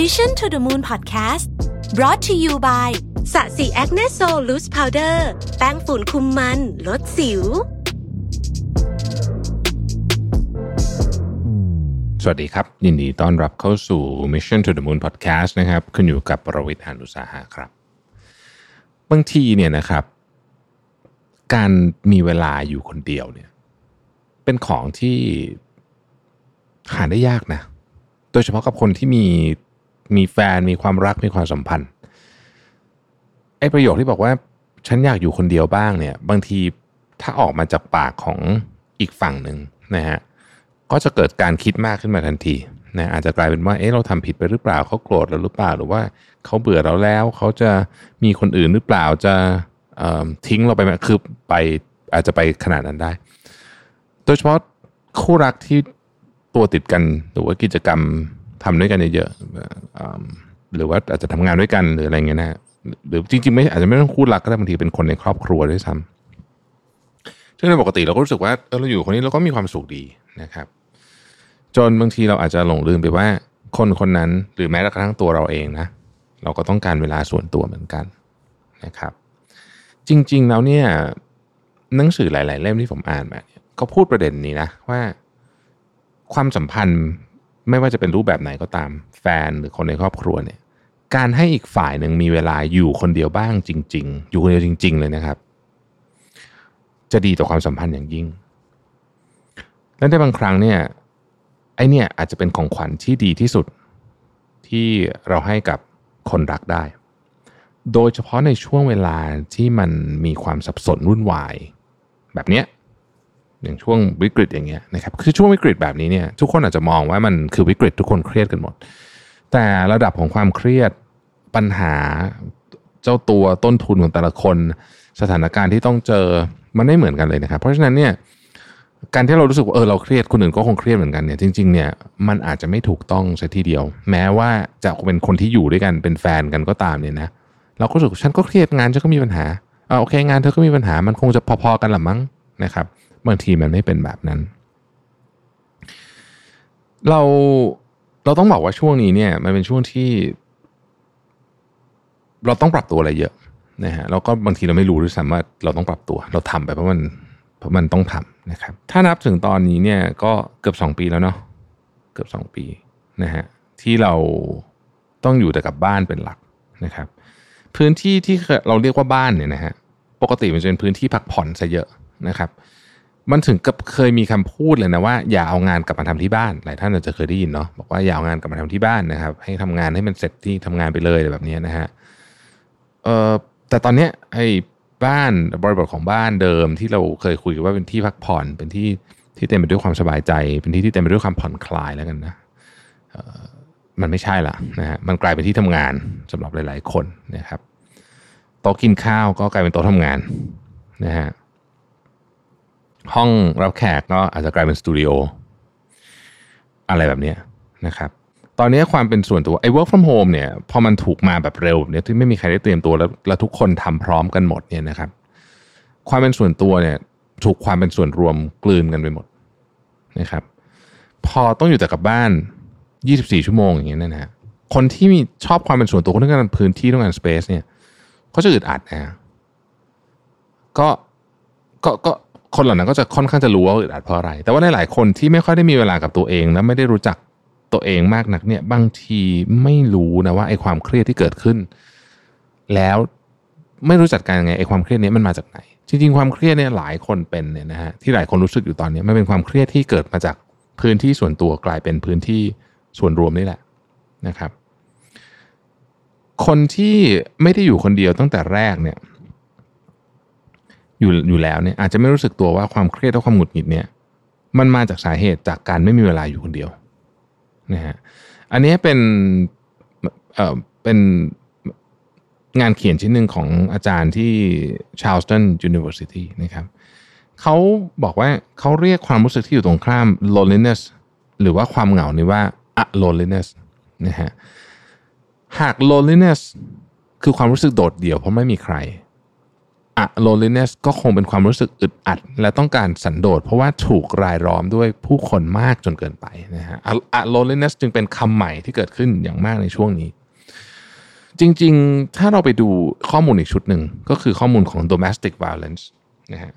Mission to the Moon Podcast brought to you by SASI Acne Sol Loose Powder แป้งฝุ่นคุมมัน ลดสิว สวัสดีครับ ยินดีต้อนรับเข้าสู่ Mission to the Moon Podcast นะครับคุณอยู่กับผมรวิศ หาญอุตสาหะครับ บางทีเนี่ยนะครับ การมีเวลาอยู่คนเดียวเนี่ย เป็นของที่หาได้ยากนะ โดยเฉพาะกับคนที่มี มีแฟนมีความรักมีความสัมพันธ์ไอ้ประโยคที่บอกว่าฉันอยากอยู่คนเดียวบ้างเนี่ย บางทีถ้าออกมาจากปากของอีกฝั่งหนึ่งนะฮะก็จะเกิดการคิดมากขึ้นมาทันทีนะอาจจะกลายเป็นว่าเอ๊ะเราทำผิดไปหรือเปล่าเขาโกรธเราหรือเปล่า หรือว่าเขาเบื่อเราแล้วเขาจะมีคนอื่นหรือเปล่าจะทิ้งเราไปไหมคือไปอาจจะไปขนาดนั้นได้ โดยเฉพาะคู่รักที่ตัวติดกันหรือว่ากิจกรรม ทำด้วยกันเยอะๆหรือว่าอาจจะทำงานด้วยกันหรืออะไรเงี้ยนะหรือจริงๆไม่อาจจะไม่ต้องคู่รักก็ได้บางทีเป็นคนในครอบครัวด้วยซ้ำซึ่งในปกติเราก็รู้สึกว่าเออเราอยู่คนนี้เราก็มีความสุขดีนะครับ จนบางทีเราอาจจะหลงลืมไปว่าคนคนนั้นหรือแม้กระทั่งตัวเราเองนะเราก็ต้องการเวลาส่วนตัวเหมือนกันนะครับ จริง ๆ แล้วเนี่ยหนังสือหลาย ๆ เล่มที่ผมอ่านมาเนี่ยก็พูดประเด็นนี้นะว่า ความสัมพันธ์ ไม่ว่าจะเป็นรูปแบบไหนก็ตาม แฟนหรือคนในครอบครัวเนี่ย การให้อีกฝ่ายหนึ่งมีเวลาอยู่คนเดียวบ้างจริง ๆ อยู่คนเดียวจริง ๆ เลยนะครับ จะดีต่อความสัมพันธ์อย่างยิ่ง และในบางครั้งเนี่ยไอเนี่ยอาจจะเป็นของขวัญที่ดีที่สุดที่เราให้กับคนรักได้ โดยเฉพาะในช่วงเวลาที่มันมีความสับสนวุ่นวาย แบบเนี้ย อย่างช่วงวิกฤตอย่างเงี้ยนะครับคือช่วงวิกฤตแบบนี้เนี่ยทุกคนอาจจะมองว่ามันคือวิกฤตทุกคนเครียดกันหมด แต่ระดับของความเครียดปัญหาเจ้าตัวต้นทุนของแต่ละคน สถานการณ์ที่ต้องเจอมันไม่เหมือนกันเลยนะครับ เพราะฉะนั้นเนี่ยการที่เรารู้สึกว่าเออเราเครียดคนอื่นก็คงเครียดเหมือนกันเนี่ยจริงๆเนี่ยมันอาจจะไม่ถูกต้องซะทีเดียว แม้ว่าจะเป็นคนที่อยู่ด้วยกันเป็นแฟนกันก็ตามเนี่ยนะเราก็รู้สึกฉันก็เครียดงานฉันก็มีปัญหาอ่าโอเคงานเธอก็มีปัญหามันคงจะพอๆกันหรือมั้งนะครับ บางทีมันไม่เป็นแบบนั้น เราเราต้องบอกว่าช่วงนี้เนี่ย มันเป็นช่วงที่ เราต้องปรับตัวอะไรเยอะนะฮะแล้วก็บางทีเราไม่รู้ด้วยซ้ำว่าเราต้องปรับตัว เราทำไปเพราะมันเพราะมันต้องทำนะครับ ถ้านับถึงตอนนี้เนี่ย ก็เกือบสองปีแล้วเนาะเกือบสองปีนะฮะที่เราต้องอยู่แต่กับบ้านเป็นหลักนะครับ พื้นที่ที่เราเรียกว่าบ้านเนี่ยนะฮะปกติมันจะเป็นพื้นที่พักผ่อนซะเยอะนะครับ มันถึงกับเคยมีคำพูดเลยนะว่าอย่าเอางานกลับมาทำที่บ้านหลายท่านอาจจะเคยได้ยินเนาะบอกว่าอย่าเอางานกลับมาทำที่บ้านนะครับ ให้ทำงานให้มันเสร็จที่ทำงานไปเลยแบบนี้นะฮะเอ่อแต่ตอนเนี้ยไอ้บ้านบริบทของบ้านเดิมที่เราเคยคุยกันว่าเป็นที่พักผ่อนเป็นที่ที่เต็มไปด้วยความสบายใจ เป็นที่ที่เต็มไปด้วยความผ่อนคลายแล้วกันนะมันไม่ใช่ละนะฮะมันกลายเป็นที่ทำงานสำหรับหลาย ๆ คนนะครับโต๊ะกินข้าวก็กลายเป็นโต๊ะทำงานนะฮะ ห้องรับแขกก็อาจจะกลายเป็นสตูดิโออะไรแบบนี้นะครับ ตอนนี้ความเป็นส่วนตัวไอ้ work from home เนี่ยพอมันถูกมาแบบเร็วเนี่ยที่ไม่มีใครได้เตรียมตัวแล้วแล้วทุกคนทำพร้อมกันหมดเนี่ยนะครับ ความเป็นส่วนตัวเนี่ยถูกความเป็นส่วนรวมกลืนกันไปหมดนะครับ พอต้องอยู่แต่กับบ้าน 24 ชั่วโมงอย่างเงี้ยนะฮะคนที่มีชอบความเป็นส่วนตัวคนที่ต้องการพื้นที่ต้องการ space เนี่ยเขาจะอึดอัดนะก็ก็ก็ คนเหล่านั้นก็จะค่อนข้างจะรู้ว่าอึดอัดเพราะอะไร แต่ว่าในหลายคนที่ไม่ค่อยได้มีเวลากับตัวเองและไม่ได้รู้จักตัวเองมากนักเนี่ยบางทีไม่รู้นะว่าไอ้ความเครียดที่เกิดขึ้น แล้วไม่รู้จักการยังไงไอ้ความเครียดนี้มันมาจากไหน จริงๆความเครียดเนี่ยหลายคนเป็นเนี่ยนะฮะที่หลายคนรู้สึกอยู่ตอนนี้มันเป็นความเครียดที่เกิดมาจากพื้นที่ส่วนตัวกลายเป็นพื้นที่ส่วนรวมนี่แหละนะครับ คนที่ไม่ได้อยู่คนเดียวตั้งแต่แรกเนี่ย อยู่อยู่แล้วเนี่ยอาจจะไม่รู้สึกตัวว่าความเครียดและความหงุดหงิดเนี่ยมันมาจากสาเหตุจากการไม่มีเวลาอยู่คนเดียวนะฮะอันนี้เป็นเอ่อเป็นงานเขียนชิ้นหนึ่งของอาจารย์ที่ Charleston University นะครับเขาบอกว่าเขาเรียกความรู้สึกที่อยู่ตรงข้าม loneliness หรือว่าความเหงานี่ว่า loneliness นะฮะหาก loneliness คือความรู้สึกโดดเดี่ยวเพราะไม่มีใคร loneliness ก็คงเป็นความรู้สึกอึดอัด และต้องการสันโดษเพราะว่าถูกรายล้อมด้วยผู้คนมากจนเกินไปนะฮะ loneliness จึงเป็นคำใหม่ที่เกิดขึ้นอย่างมากในช่วงนี้ จริงๆ ถ้าเราไปดูข้อมูลอีกชุดหนึ่ง ก็คือข้อมูลของ domestic violence นะฮะ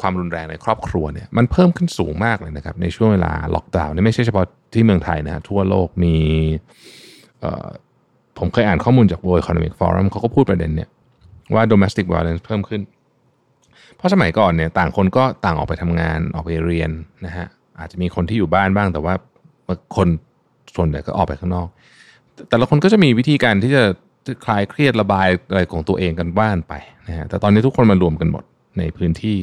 ความรุนแรงในครอบครัวเนี่ยมันเพิ่มขึ้นสูงมากเลยนะครับ ในช่วงเวลาล็อกดาวน์นี่ไม่ใช่เฉพาะที่เมืองไทยนะทั่วโลกมีผมเคยอ่านข้อมูลจาก World Economic Forum เขาก็พูดประเด็นเนี่ยว่า domestic violence เพิ่มขึ้น เพราะสมัยก่อนเนี่ยต่างคนก็ต่างออกไปทำงานออกไปเรียนนะฮะอาจจะมีคนที่อยู่บ้านบ้าง แต่ว่าคนส่วนใหญ่ก็ออกไปข้างนอก แต่ละคนก็จะมีวิธีการที่จะคลายเครียดระบายอะไรของตัวเองกันบ้านไปนะฮะแต่ตอนนี้ทุกคนมารวมกันหมดในพื้นที่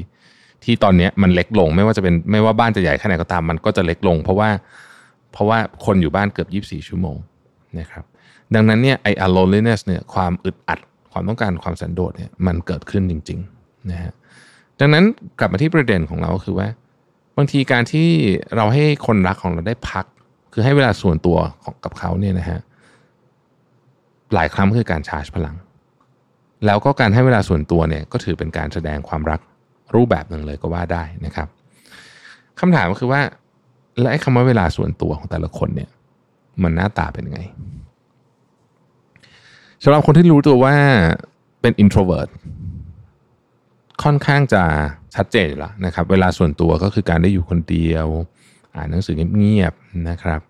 ที่ตอนนี้มันเล็กลงไม่ว่าจะเป็นไม่ว่าบ้านจะใหญ่แค่ไหนก็ตามมันก็จะเล็กลง เพราะว่าเพราะว่าคนอยู่บ้านเกือบ 24 ชั่วโมงนะครับดังนั้นเนี่ยไอ้ loneliness เนี่ยความอึดอัด ความต้องการความสันโดษเนี่ยมันเกิดขึ้นจริง ๆ นะฮะดังนั้นกลับมาที่ประเด็นของเราคือว่า บางทีการที่เราให้คนรักของเราได้พัก คือให้เวลาส่วนตัวของกับเขาเนี่ยนะฮะหลายครั้งคือการชาร์จพลัง แล้วก็การให้เวลาส่วนตัวเนี่ยก็ถือเป็นการแสดงความรักรูปแบบหนึ่งเลยก็ว่าได้นะครับคำถามก็คือว่า และไอ้คำว่าเวลาส่วนตัวของแต่ละคนเนี่ย มันหน้าตาเป็นไงสำหรับคนที่รู้ตัวว่าเป็น introvert ค่อนข้างจะชัดเจนแล้วนะครับ เวลาส่วนตัวก็คือการได้อยู่คนเดียว อ่านหนังสือเงียบๆนะครับ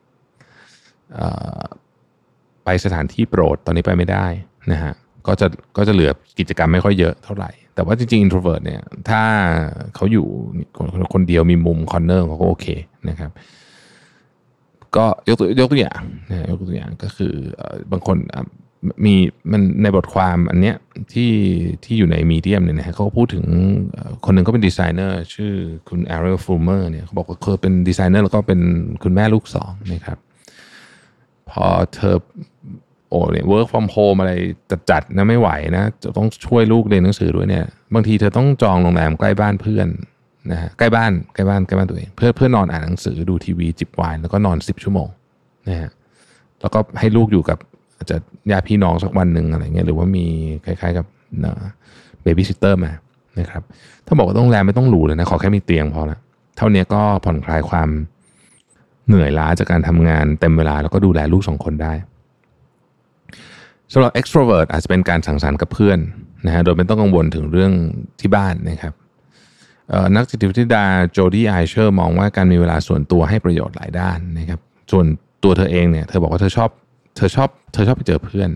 ไปสถานที่โปรดตอนนี้ไปไม่ได้นะฮะก็จะก็จะเหลือกิจกรรมไม่ค่อยเยอะเท่าไหร่ แต่ว่าจริงๆ introvert เนี่ยถ้าเขาอยู่คนเดียวมีมุม corner เขาก็โอเคนะครับก็ยกตัวยกตัวอย่างนะยกตัวอย่างก็คือบางคน มีมันในบทความอันเนี้ยที่ที่อยู่ใน Medium เนี่ยนะเขาพูดถึงคนหนึ่งก็เป็นดีไซเนอร์ชื่อคุณแอเรลฟูเมอร์เนี่ยเขาบอกว่าเคยเป็นดีไซเนอร์แล้วก็เป็นคุณแม่ลูกสองนะครับ พอเธอโอ้เนี่ย work from home อะไรจัดๆนะไม่ไหวนะจะต้องช่วยลูกเรียนหนังสือด้วยเนี่ย บางทีเธอต้องจองโรงแรมใกล้บ้านเพื่อนนะฮะใกล้บ้านใกล้บ้านใกล้บ้านตัวเองเพื่อเพื่อนอนอ่านหนังสือดูทีวีจิบไวน์แล้วก็นอนสิบชั่วโมงนะฮะแล้วก็ให้ลูกอยู่กับ อาจจะญาติพี่น้องสักวันหนึ่งอะไรเงี้ยหรือว่ามีคล้ายๆกับ babysitter มานะครับเธอบอกว่าโรงแรมไม่ต้องหรูเลยนะ ขอแค่มีเตียงพอละเท่านี้ก็ผ่อนคลายความเหนื่อยล้าจากการทำงานเต็มเวลาแล้วก็ดูแลลูกสองคนได้สำหรับ extrovert อาจจะเป็นการสังสรรค์กับเพื่อนนะฮะโดยไม่ต้องกังวลถึงเรื่องที่บ้านนะครับนักจิตวิทยาโจดี้ไอเชอร์มองว่าการมีเวลาส่วนตัวให้ประโยชน์หลายด้านนะครับส่วนตัวเธอเองเนี่ยเธอบอกว่าเธอชอบ เธอชอบเธอชอบไปเจอเพื่อน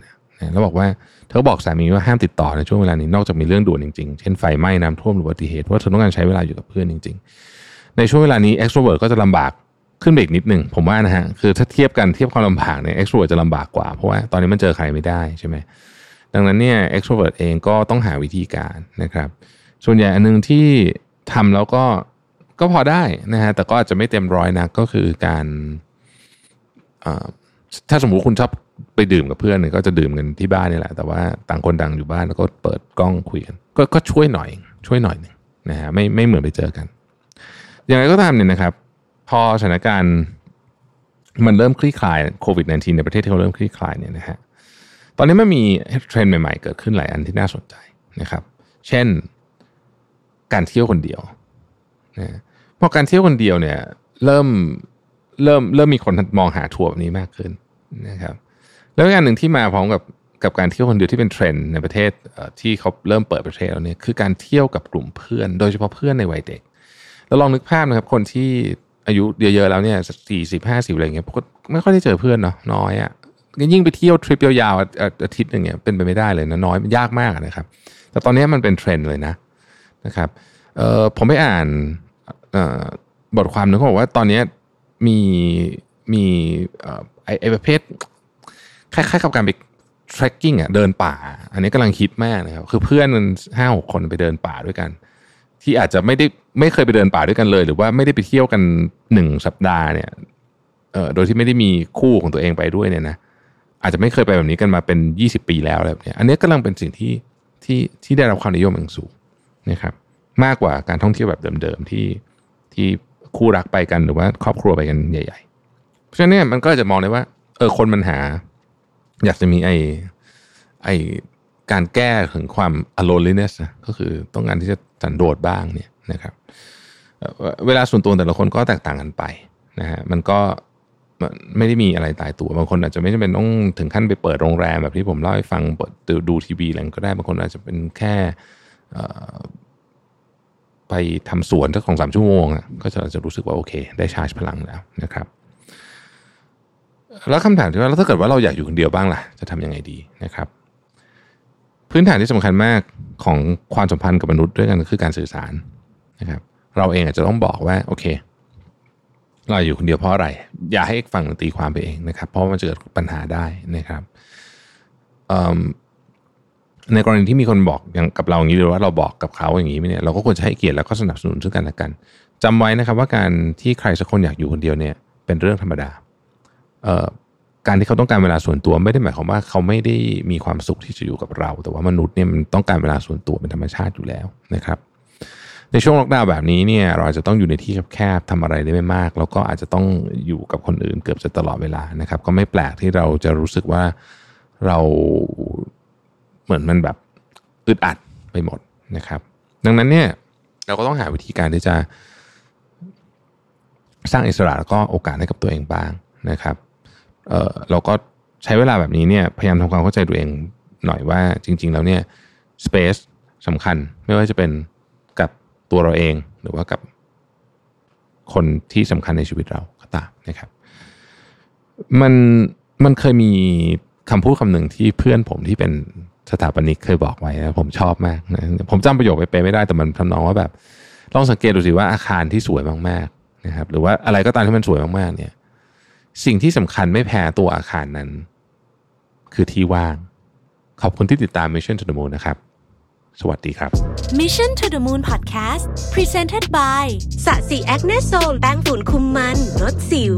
แล้วบอกว่าเธอบอกสามีว่าห้ามติดต่อในช่วงเวลานี้นอกจากมีเรื่องด่วนจริงๆ เช่นไฟไหม้น้ำท่วมหรืออุบัติเหตุเพราะเธอต้องการใช้เวลาอยู่กับเพื่อนจริง ๆ ในช่วงเวลานี้ extrovert ก็จะลำบากขึ้นไปอีกนิดหนึ่งผมว่านะฮะคือถ้าเทียบกันเทียบความลำบากเนี่ย extrovert จะลำบากกว่าเพราะว่าตอนนี้มันเจอใครไม่ได้ใช่ไหมดังนั้นเนี่ย extrovert เองก็ต้องหาวิธีการนะครับ ส่วนใหญ่อันนึงที่ทำแล้วก็ก็พอได้นะฮะแต่ก็อาจจะไม่เต็มร้อยนะก็คือการ ถ้าสมมุติคุณชอบไปดื่มกับเพื่อนเนี่ยก็จะดื่มกันที่บ้านนี่แหละ แต่ว่าต่างคนต่างอยู่บ้านแล้วก็เปิดกล้องคุยกันก็ก็ช่วยหน่อย ช่วยหน่อยนึงนะฮะไม่ไม่เหมือนไปเจอกันอย่างไรก็ตามเนี่ยนะครับ พอสถานการณ์มันเริ่มคลี่คลายโควิด -19 ในประเทศที่เขาเริ่มคลี่คลายเนี่ยนะฮะตอนนี้มันมีเทรนด์ใหม่ๆ เกิดขึ้นหลายอันที่น่าสนใจนะครับ เช่นการเที่ยวคนเดียวนะพอการเที่ยวคนเดียวเนี่ย เริ่มเริ่มเริ่มมีคนมองหาทัวร์แบบนี้มากขึ้น นะครับแล้วอย่างหนึ่งที่มาพร้อมกับกับการเที่ยวคนเดียวที่เป็นเทรนด์ในประเทศที่เขาเริ่มเปิดประเทศแล้วเนี่ยคือการเที่ยวกับกลุ่มเพื่อน โดยเฉพาะเพื่อนในวัยเด็ก แล้วลองนึกภาพนะครับ คนที่อายุเยอะๆแล้วเนี่ยสี่สิบห้าสิบอะไรเงี้ยก็ไม่ค่อยได้เจอเพื่อนเนาะน้อยอะ่ะยิ่งไปเที่ยวทริปยาวๆอาทิตย์หนึ่งเนี่ยเป็นไปไม่ได้เลยนะน้อยมันยากมากนะครับ แต่ตอนนี้มันเป็นเทรนด์เลยนะนะครับเออผมไปอ่านบทความนึงเขาบอกว่าตอนนี้มีมี ไอไอประเภทคล้ายๆกับการไป trekking อะเดินป่า อันนี้กำลังคิดมากนะครับ คือเพื่อนมันห้าหกคนไปเดินป่าด้วยกัน ที่อาจจะไม่ได้ไม่เคยไปเดินป่าด้วยกันเลย หรือว่าไม่ได้ไปเที่ยวกันหนึ่งสัปดาห์เนี่ยเอ่อโดยที่ไม่ได้มีคู่ของตัวเองไปด้วยเนี่ยนะอาจจะไม่เคยไปแบบนี้กันมาเป็นยี่สิบปีแล้วแบบนี้อันนี้กำลังเป็นสิ่งที่ที่ที่ได้รับความนิยมอย่างสูงนะครับ มากกว่าการท่องเที่ยวแบบเดิมๆที่ที่คู่รักไปกันหรือว่าครอบครัวไปกันใหญ่ ๆ เพราะฉะนั้นเนี่ยมันก็จะมองได้ว่า เออคนมันหา อยากจะมีไอ้ไอ้การแก้ถึงความ aloneliness ก็คือต้องการที่จะสันโดษบ้างเนี่ยนะครับ เวลาส่วนตัวแต่ละคนก็แตกต่างกันไปนะฮะมันก็ไม่ได้มีอะไรตายตัว บางคนอาจจะไม่จำเป็นต้องถึงขั้นไปเปิดโรงแรมแบบที่ผมเล่าให้ฟังเปิดดูทีวีอะไรก็ได้บางคนอาจจะเป็นแค่ไปทำสวนสักสองสามชั่วโมงก็จะจะรู้สึกว่าโอเค ได้ชาร์จพลังแล้วนะครับ แล้วคำถามที่ว่าแล้วถ้าเกิดว่าเราอยากอยู่คนเดียวบ้างล่ะ จะทำยังไงดีนะครับ พื้นฐานที่สำคัญมากของความสัมพันธ์กับมนุษย์ด้วยกันคือการสื่อสารนะครับ เราเองอาจจะต้องบอกว่าโอเค เราอยู่คนเดียวเพราะอะไร อย่าให้ฝั่งตีความไปเองนะครับ เพราะมันจะเกิดปัญหาได้นะครับในกรณีที่มีคนบอกอย่างกับเราอย่างนี้หรือว่าเราบอกกับเขาอย่างนี้เนี่ยเราก็ควรจะให้เกียรติแล้วก็สนับสนุนซึ่งกันและกันจำไว้นะครับว่าการที่ใครสักคนอยากอยู่คนเดียวเนี่ยเป็นเรื่องธรรมดา การที่เขาต้องการเวลาส่วนตัวไม่ได้หมายความว่าเขาไม่ได้มีความสุขที่จะอยู่กับเรา แต่ว่ามนุษย์เนี่ยมันต้องการเวลาส่วนตัวเป็นธรรมชาติอยู่แล้วนะครับ ในช่วงล็อกดาวน์แบบนี้เนี่ยเราจะต้องอยู่ในที่แคบๆทำอะไรได้ไม่มาก แล้วก็อาจจะต้องอยู่กับคนอื่นเกือบจะตลอดเวลานะครับ ก็ไม่แปลกที่เราจะรู้สึกว่าเราเหมือนมันแบบอึดอัดไปหมดนะครับ ดังนั้นเนี่ยเราก็ต้องหาวิธีการที่จะสร้างอิสระแล้วก็โอกาสให้กับตัวเองบ้างนะครับ เออเราก็ใช้เวลาแบบนี้เนี่ยพยายามทำความเข้าใจตัวเองหน่อยว่าจริง ๆ แล้วเนี่ยสเปซสำคัญไม่ว่าจะเป็นกับตัวเราเองหรือว่ากับคนที่สำคัญในชีวิตเราก็ตามนะครับ มันมันเคยมีคำพูดคำหนึ่งที่เพื่อนผมที่เป็นสถาปนิกเคยบอกไว้นะผมชอบมากนะผมจำประโยคเป๊ะไม่ได้แต่มันทำนองว่าแบบลองสังเกตดูสิว่าอาคารที่สวยมากๆนะครับ หรือว่าอะไรก็ตามที่มันสวยมากๆเนี่ย สิ่งที่สำคัญไม่แพ้ตัวอาคารนั้น คือที่ว่าง ขอบคุณที่ติดตาม Mission to the Moon นะครับ สวัสดีครับ Mission to the Moon Podcast Presented by SASI Acne Sol แป้งฝุ่นคุมมันลดสิว